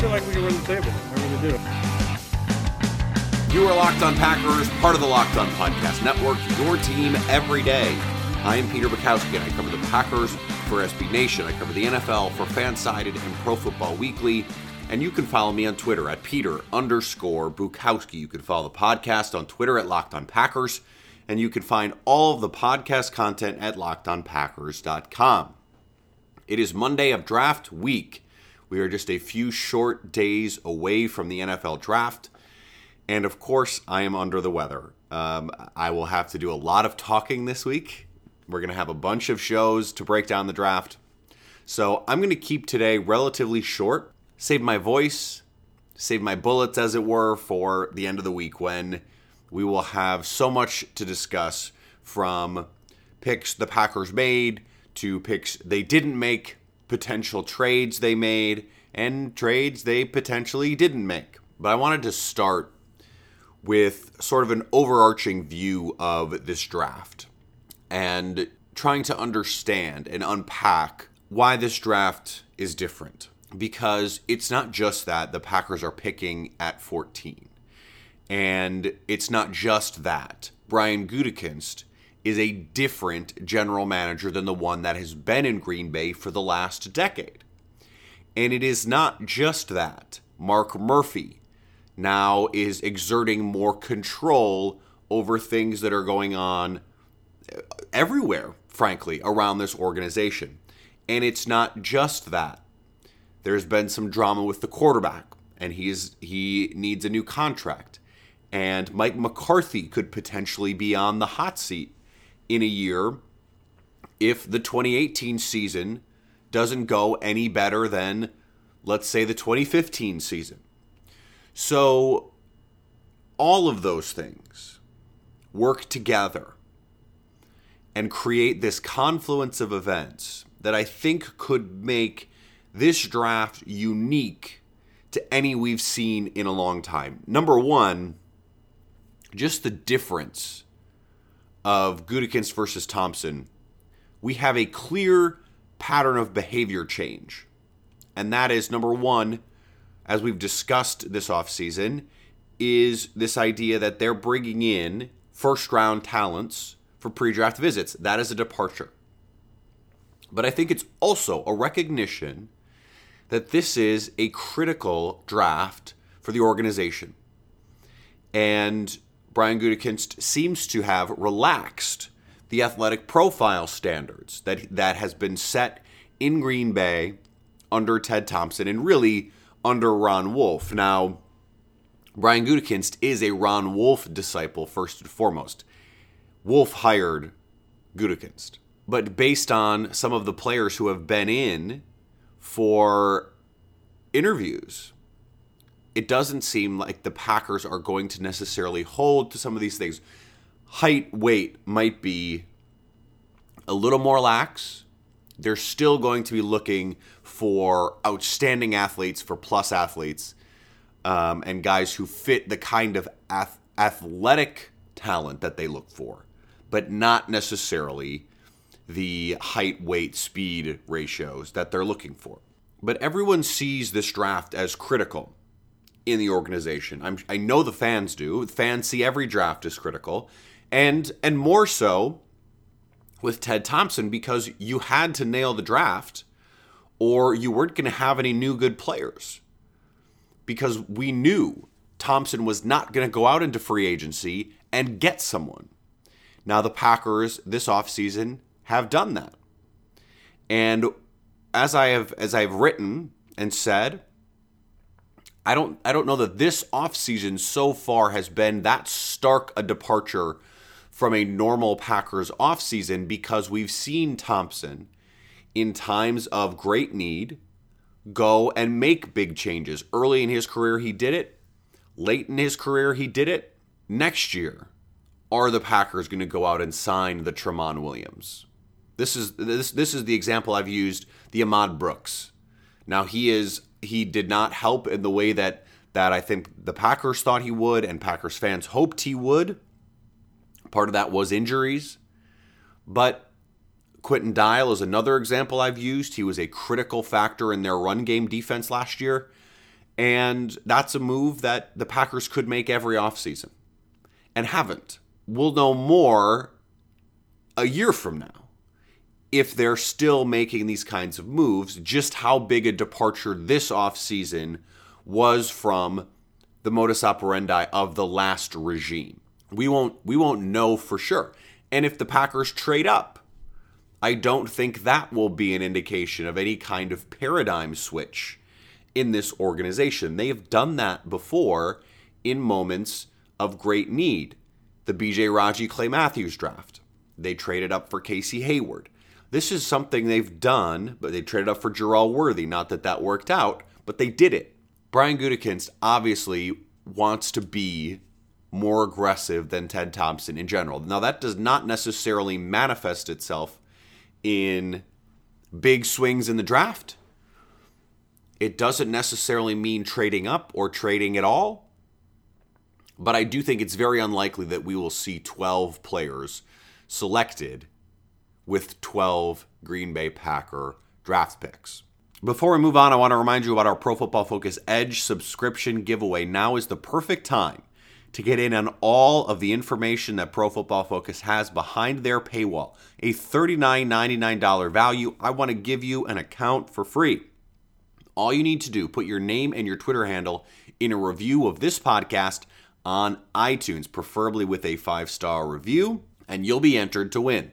Feel like we can win the table. Do. You are Locked On Packers, part of the Locked On Podcast Network, your team every day. I am Peter Bukowski, and I cover the Packers for SB Nation. I cover the NFL for Fansided and Pro Football Weekly. And you can follow me on Twitter at Peter underscore Bukowski. You can follow the podcast on Twitter at Locked On Packers. And you can find all of the podcast content at lockedonpackers.com. It is Monday of draft week. We are just a few short days away from the NFL draft. And of course, I am under the weather. Um, I will have to do a lot of talking this week. We're going to have a bunch of shows to break down the draft. So I'm going to keep today relatively short, save my voice, save my bullets, as it were, for the end of the week when we will have so much to discuss from picks the Packers made to picks they didn't make, potential trades they made, and trades they potentially didn't make. But I wanted to start with sort of an overarching view of this draft and trying to understand and unpack why this draft is different. Because it's not just that the Packers are picking at 14. And it's not just that. Brian Gutekunst is a different general manager than the one that has been in Green Bay for the last decade. And it is not just that. Mark Murphy now is exerting more control over things that are going on uh, everywhere, frankly, around this organization. And it's not just that. There's been some drama with the quarterback, and he's he needs a new contract. And Mike McCarthy could potentially be on the hot seat in a year if the 2018 season doesn't go any better than, let's say, the 2015 season. So, all of those things work together and create this confluence of events that I think could make this draft unique to any we've seen in a long time. Number one, just the difference of Gutekunst versus Thompson. We have a clear pattern of behavior change. And that is number one, as we've discussed this offseason, is this idea that they're bringing in first round talents for pre draft visits. That is a departure. But I think it's also a recognition that this is a critical draft for the organization. And Brian Gutekunst seems to have relaxed the athletic profile standards that that has been set in Green Bay under Ted Thompson and really under Ron Wolf. Now, Brian Gutekunst is a Ron Wolf disciple first and foremost. Wolf hired Gutekunst, but based on some of the players who have been in for interviews, it doesn't seem like the Packers are going to necessarily hold to some of these things. Height, weight might be a little more lax. They're still going to be looking for outstanding athletes, for plus athletes, um, and guys who fit the kind of ath- athletic talent that they look for, but not necessarily the height, weight, speed ratios that they're looking for. But everyone sees this draft as critical in the organization. I'm, I know the fans do. Fans see every draft as critical, and and more so with Ted Thompson because you had to nail the draft, or you weren't going to have any new good players. Because we knew Thompson was not going to go out into free agency and get someone. Now the Packers this offseason have done that. And as I have as I've written and said, I don't I don't know that this offseason so far has been that stark a departure from a normal Packers offseason because we've seen Thompson in times of great need go and make big changes. Early in his career, he did it. Late in his career, he did it. Next year, are the Packers going to go out and sign the Tramon Williams? This is this this is the example I've used. The Ahmad Brooks. Now he is he did not help in the way that that I think the Packers thought he would and Packers fans hoped he would. Part of that was injuries, but Quinton Dial is another example I've used. He was a critical factor in their run game defense last year. And that's a move that the Packers could make every offseason and haven't. We'll know more a year from now if they're still making these kinds of moves, just how big a departure this offseason was from the modus operandi of the last regime. We won't we won't know for sure. And if the Packers trade up, I don't think that will be an indication of any kind of paradigm switch in this organization. They have done that before in moments of great need. The BJ Raji Clay Matthews draft. They traded up for Casey Hayward. This is something they've done, but they traded up for Jerel Worthy. Not that that worked out, but they did it. Brian Gutekunst obviously wants to be more aggressive than Ted Thompson in general. Now, that does not necessarily manifest itself in big swings in the draft. It doesn't necessarily mean trading up or trading at all. But I do think it's very unlikely that we will see 12 players selected with 12 Green Bay Packer draft picks. Before we move on, I want to remind you about our Pro Football Focus Edge subscription giveaway. Now is the perfect time to get in on all of the information that Pro Football Focus has behind their paywall. A $39.99 value. I want to give you an account for free. All you need to do, put your name and your Twitter handle in a review of this podcast on iTunes, preferably with a five star review, and you'll be entered to win.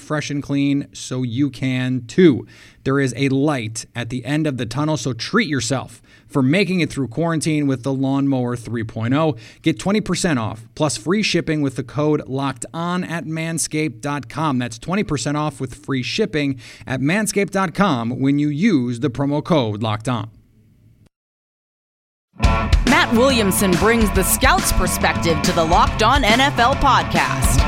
fresh and clean so you can too. There is a light at the end of the tunnel, so treat yourself for making it through quarantine with the Lawnmower 3.0. Get 20% off plus free shipping with the code locked on at manscaped.com. That's 20% off with free shipping at manscaped.com when you use the promo code locked on. Matt Williamson brings the scout's perspective to the Locked On NFL podcast.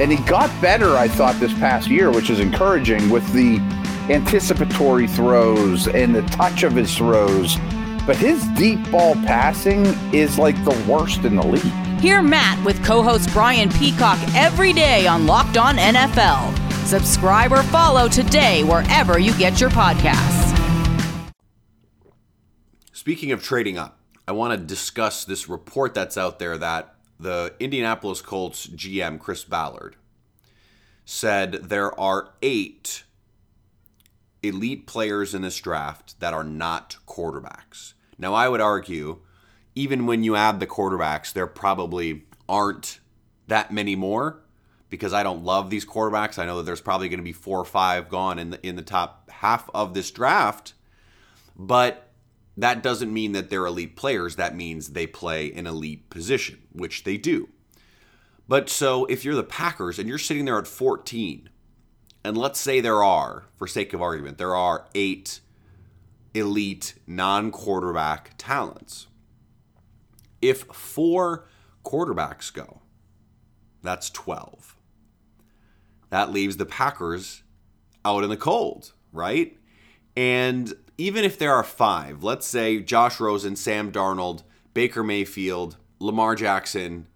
and he got better, I thought, this past year, which is encouraging with the anticipatory throws and the touch of his throws. But his deep ball passing is like the worst in the league. Hear Matt with co host Brian Peacock every day on Locked On NFL. Subscribe or follow today wherever you get your podcasts. Speaking of trading up, I want to discuss this report that's out there that the Indianapolis Colts GM, Chris Ballard, said there are eight elite players in this draft that are not quarterbacks. Now, I would argue even when you add the quarterbacks, there probably aren't that many more because I don't love these quarterbacks. I know that there's probably going to be four or five gone in the in the top half of this draft, but that doesn't mean that they're elite players. That means they play an elite position, which they do. But so if you're the Packers and you're sitting there at 14, and let's say there are, for sake of argument, there are eight elite non quarterback talents. If four quarterbacks go, that's 12. That leaves the Packers out in the cold, right? And even if there are five, let's say Josh Rosen, Sam Darnold, Baker Mayfield, Lamar Jackson,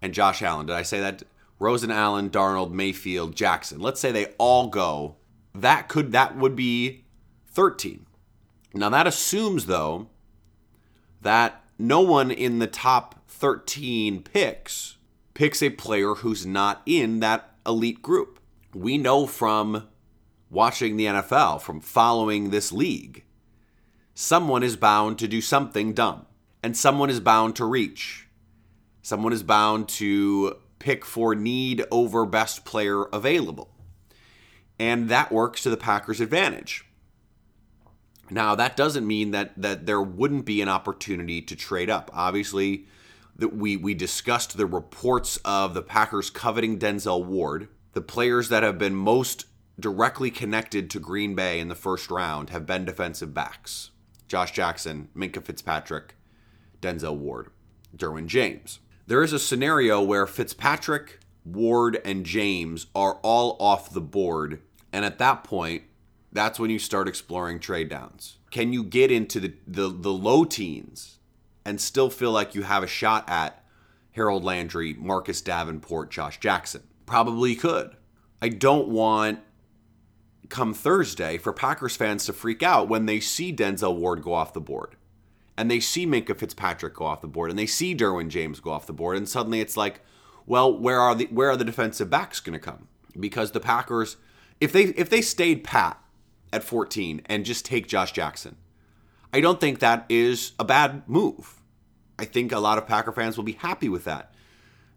and Josh Allen. Did I say that? Rosen, Allen, Darnold, Mayfield, Jackson. Let's say they all go. That could that would be 13. Now that assumes though that no one in the top 13 picks picks a player who's not in that elite group. We know from watching the NFL, from following this league, someone is bound to do something dumb, and someone is bound to reach. Someone is bound to pick for need over best player available. And that works to the Packers' advantage. Now, that doesn't mean that that there wouldn't be an opportunity to trade up. Obviously, we we discussed the reports of the Packers coveting Denzel Ward. The players that have been most directly connected to Green Bay in the first round have been defensive backs. Josh Jackson, Minkah Fitzpatrick, Denzel Ward, Derwin James. There is a scenario where Fitzpatrick, Ward, and James are all off the board. And at that point, that's when you start exploring trade downs. Can you get into the, the, the low teens and still feel like you have a shot at Harold Landry, Marcus Davenport, Josh Jackson? Probably could. I don't want come Thursday for Packers fans to freak out when they see Denzel Ward go off the board and they see Minkah Fitzpatrick go off the board and they see Derwin James go off the board and suddenly it's like, well, where are the where are the defensive backs going to come? Because the Packers if they if they stayed pat at 14 and just take Josh Jackson, I don't think that is a bad move. I think a lot of Packer fans will be happy with that.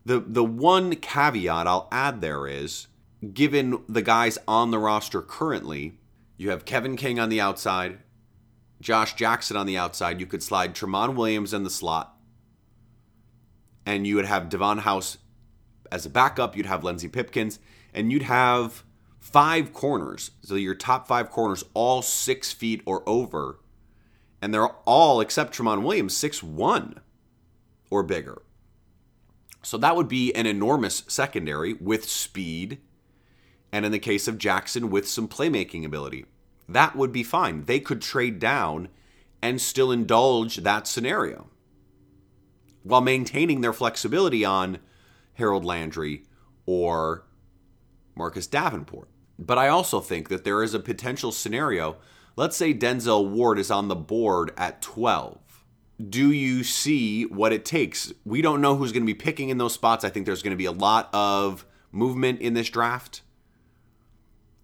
The the one caveat I'll add there is given the guys on the roster currently, you have Kevin King on the outside, Josh Jackson on the outside. You could slide Tramon Williams in the slot, and you would have Davon House as a backup. You'd have Lenzy Pipkins, and you'd have five corners. So your top five corners, all six feet or over, and they're all except Tramon Williams six one or bigger. So that would be an enormous secondary with speed and in the case of Jackson, with some playmaking ability. That would be fine. They could trade down and still indulge that scenario while maintaining their flexibility on Harold Landry or Marcus Davenport. But I also think that there is a potential scenario. Let's say Denzel Ward is on the board at 12. Do you see what it takes? We don't know who's going to be picking in those spots. I think there's going to be a lot of movement in this draft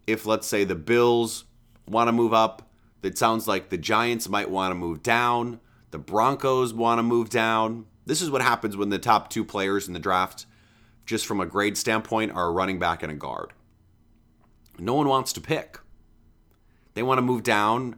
if let's say the Bills want to move up, it sounds like the Giants might want to move down, the Broncos want to move down. This is what happens when the top two players in the draft, just from a grade standpoint, are a running back and a guard. No one wants to pick. They want to move down,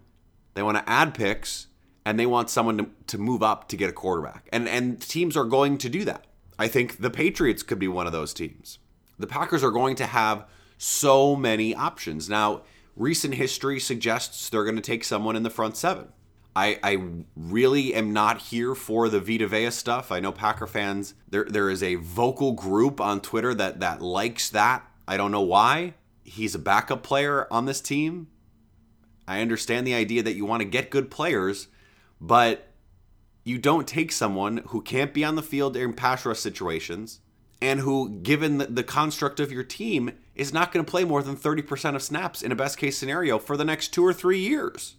they want to add picks, and they want someone to, to move up to get a quarterback. And and teams are going to do that. I think the Patriots could be one of those teams. The Packers are going to have so many options. Now, recent history suggests they're going to take someone in the front seven. I, I really am not here for the Vita Vea stuff. I know Packer fans, there there is a vocal group on Twitter that that likes that. I don't know why. He's a backup player on this team. I understand the idea that you want to get good players, but you don't take someone who can't be on the field in pass rush situations and who, given the, the construct of your team, is not going to play more than 30% of snaps in a best case scenario for the next two or three years.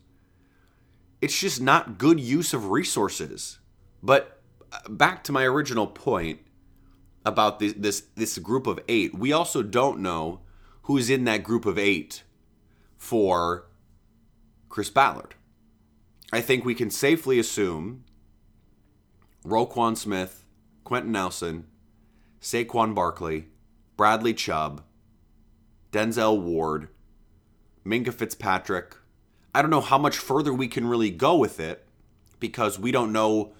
It's just not good use of resources. But uh, back to my original point about this, this, this group of eight, we also don't know who's in that group of eight for Chris Ballard. I think we can safely assume Roquan Smith, Quenton Nelson, Saquon Barkley, Bradley Chubb, Denzel Ward, Minkah Fitzpatrick. I don't know how much further we can really go with it because we don't know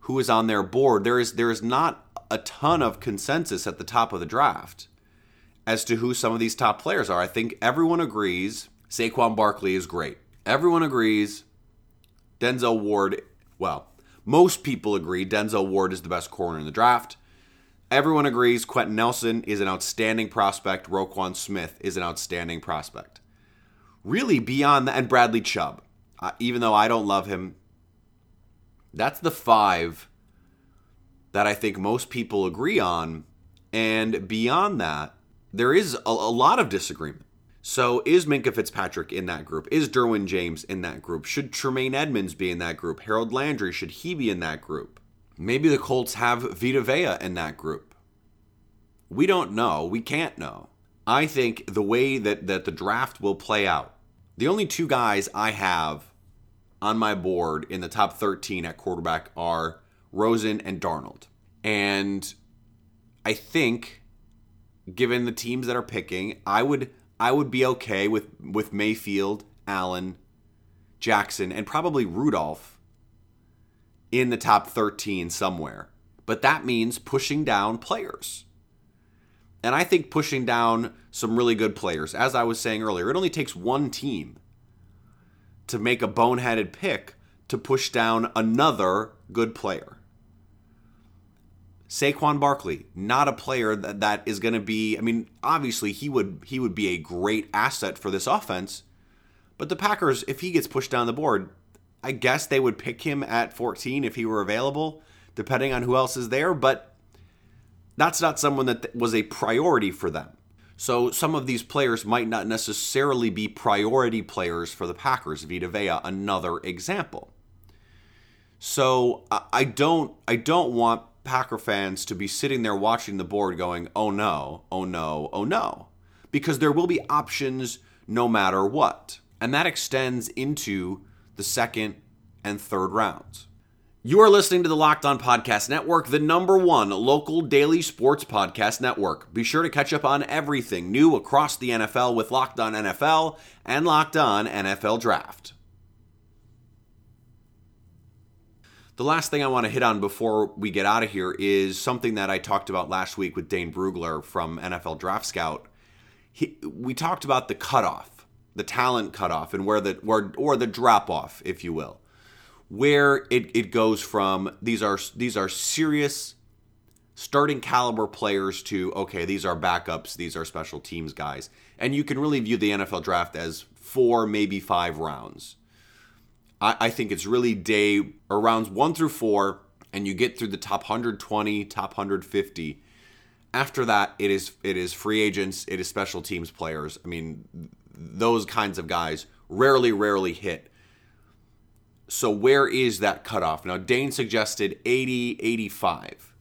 who is on their board. There is there is not a ton of consensus at the top of the draft as to who some of these top players are. I think everyone agrees Saquon Barkley is great. Everyone agrees Denzel Ward, well, most people agree Denzel Ward is the best corner in the draft. Everyone agrees Quenton Nelson is an outstanding prospect. Roquan Smith is an outstanding prospect. Really, beyond that, and Bradley Chubb, uh, even though I don't love him, that's the five that I think most people agree on. And beyond that, there is a, a lot of disagreement. So is Minkah Fitzpatrick in that group? Is Derwin James in that group? Should Tremaine Edmunds be in that group? Harold Landry, should he be in that group? Maybe the Colts have Vita Vea in that group. We don't know. We can't know. I think the way that, that the draft will play out, the only two guys I have on my board in the top 13 at quarterback are Rosen and Darnold. And I think given the teams that are picking, I would I would be okay with with Mayfield, Allen, Jackson, and probably Rudolph in the top 13 somewhere. But that means pushing down players. And I think pushing down some really good players, as I was saying earlier, it only takes one team to make a boneheaded pick to push down another good player. Saquon Barkley, not a player that, that is going to be. I mean, obviously he would he would be a great asset for this offense, but the Packers, if he gets pushed down the board, I guess they would pick him at 14 if he were available, depending on who else is there. But that's not someone that was a priority for them. So some of these players might not necessarily be priority players for the Packers. Vita Vea, another example. So I don't I don't want Packer fans to be sitting there watching the board going, oh no, oh no, oh no. Because there will be options no matter what. And that extends into the second and third rounds. You are listening to the Locked On Podcast Network, the number one local daily sports podcast network. Be sure to catch up on everything new across the NFL with Locked On NFL and Locked On NFL Draft. The last thing I want to hit on before we get out of here is something that I talked about last week with Dane Brugler from NFL Draft Scout. He, we talked about the cutoff, the talent cutoff, and where the where or the drop off, if you will, where it, it goes from these are these are serious starting caliber players to okay, these are backups, these are special teams guys, and you can really view the NFL draft as four, maybe five rounds. I, I think it's really day or rounds one through four, and you get through the top 120, top 150. After that, it is it is free agents, it is special teams players. I mean, those kinds of guys rarely, rarely hit. So where is that cutoff? Now, Dane suggested 80, 85.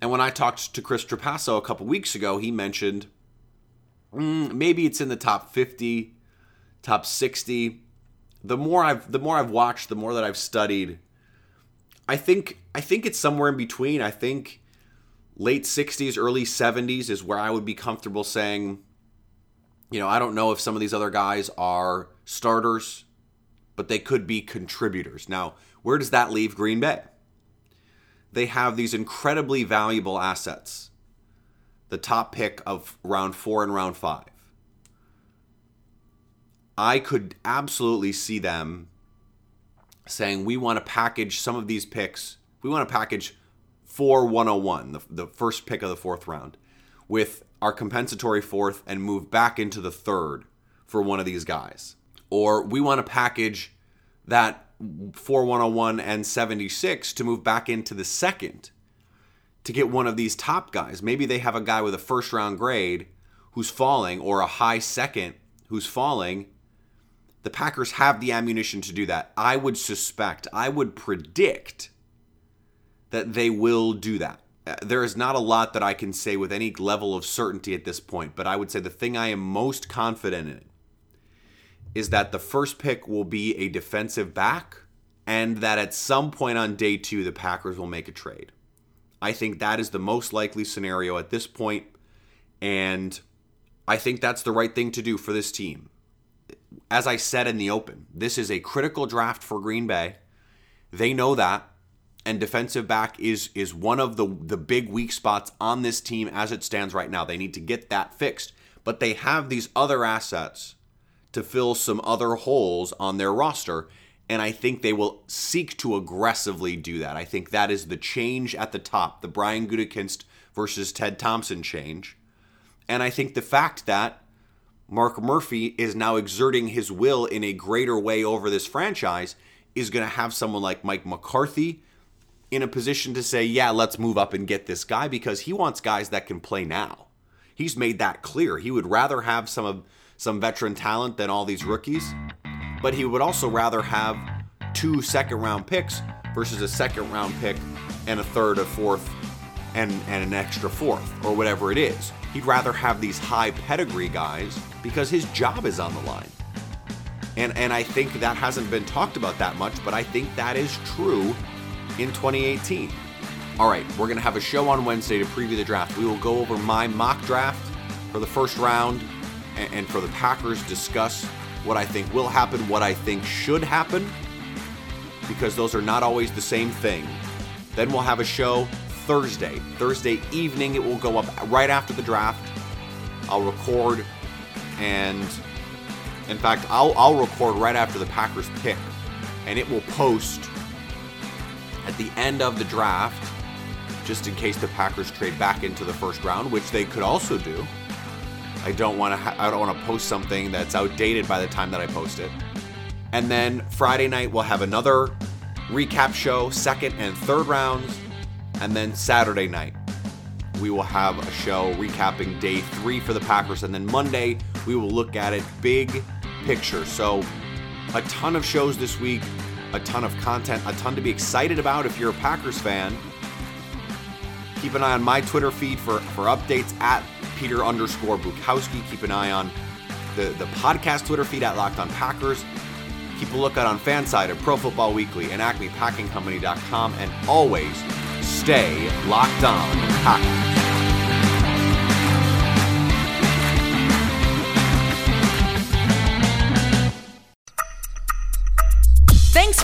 And when I talked to Chris Trapasso a couple weeks ago, he mentioned mm, maybe it's in the top 50, top 60 the more I've the more I've watched, the more that I've studied, I think I think it's somewhere in between. I think late 60s, early 70s is where I would be comfortable saying, you know, I don't know if some of these other guys are starters, but they could be contributors. Now, where does that leave Green Bay? They have these incredibly valuable assets. The top pick of round 4 and round 5 I could absolutely see them saying we want to package some of these picks. We want to package 4 101, the, the first pick of the fourth round, with our compensatory fourth and move back into the third for one of these guys. Or we want to package that 4 101 and 76 to move back into the second to get one of these top guys. Maybe they have a guy with a first round grade who's falling or a high second who's falling the Packers have the ammunition to do that. I would suspect, I would predict that they will do that. There is not a lot that I can say with any level of certainty at this point, but I would say the thing I am most confident in is that the first pick will be a defensive back and that at some point on day two, the Packers will make a trade. I think that is the most likely scenario at this point, and I think that's the right thing to do for this team. As I said in the open, this is a critical draft for Green Bay. They know that, and defensive back is is one of the the big weak spots on this team as it stands right now. They need to get that fixed, but they have these other assets to fill some other holes on their roster and I think they will seek to aggressively do that. I think that is the change at the top, the Brian Gutekunst versus Ted Thompson change. And I think the fact that Mark Murphy is now exerting his will in a greater way over this franchise is going to have someone like Mike McCarthy in a position to say, yeah, let's move up and get this guy because he wants guys that can play now. He's made that clear. He would rather have some of some veteran talent than all these rookies but he would also rather have two second round picks versus a second round pick and a third, a fourth, and, and an extra fourth, or whatever it is. He'd rather have these high pedigree guys because his job is on the line. And, and I think that hasn't been talked about that much, but I think that is true in 2018. All right, we're going to have a show on Wednesday to preview the draft. We will go over my mock draft for the first round and, for the Packers, discuss what I think will happen, what I think should happen, because those are not always the same thing. Then we'll have a show Thursday. Thursday evening, it will go up right after the draft. I'll record, and in fact, I'll, I'll record right after the Packers pick, and it will post the end of the draft, just in case the Packers trade back into the first round, which they could also do. I don't want to. Ha- I don't want to post something that's outdated by the time that I post it. And then Friday night we'll have another recap show, second and third rounds, and then Saturday night we will have a show recapping day three for the Packers, and then Monday we will look at it big picture. So a ton of shows this week, a ton of content, a ton to be excited about if you're a Packers fan. Keep an eye on my Twitter feed for, for updates at Peter underscore Bukowski. Keep an eye on the, the podcast Twitter feed at Locked on Packers. Keep a lookout on Fanside at Pro Football Weekly and AcmePackingCompany.com. And always stay locked on Packers.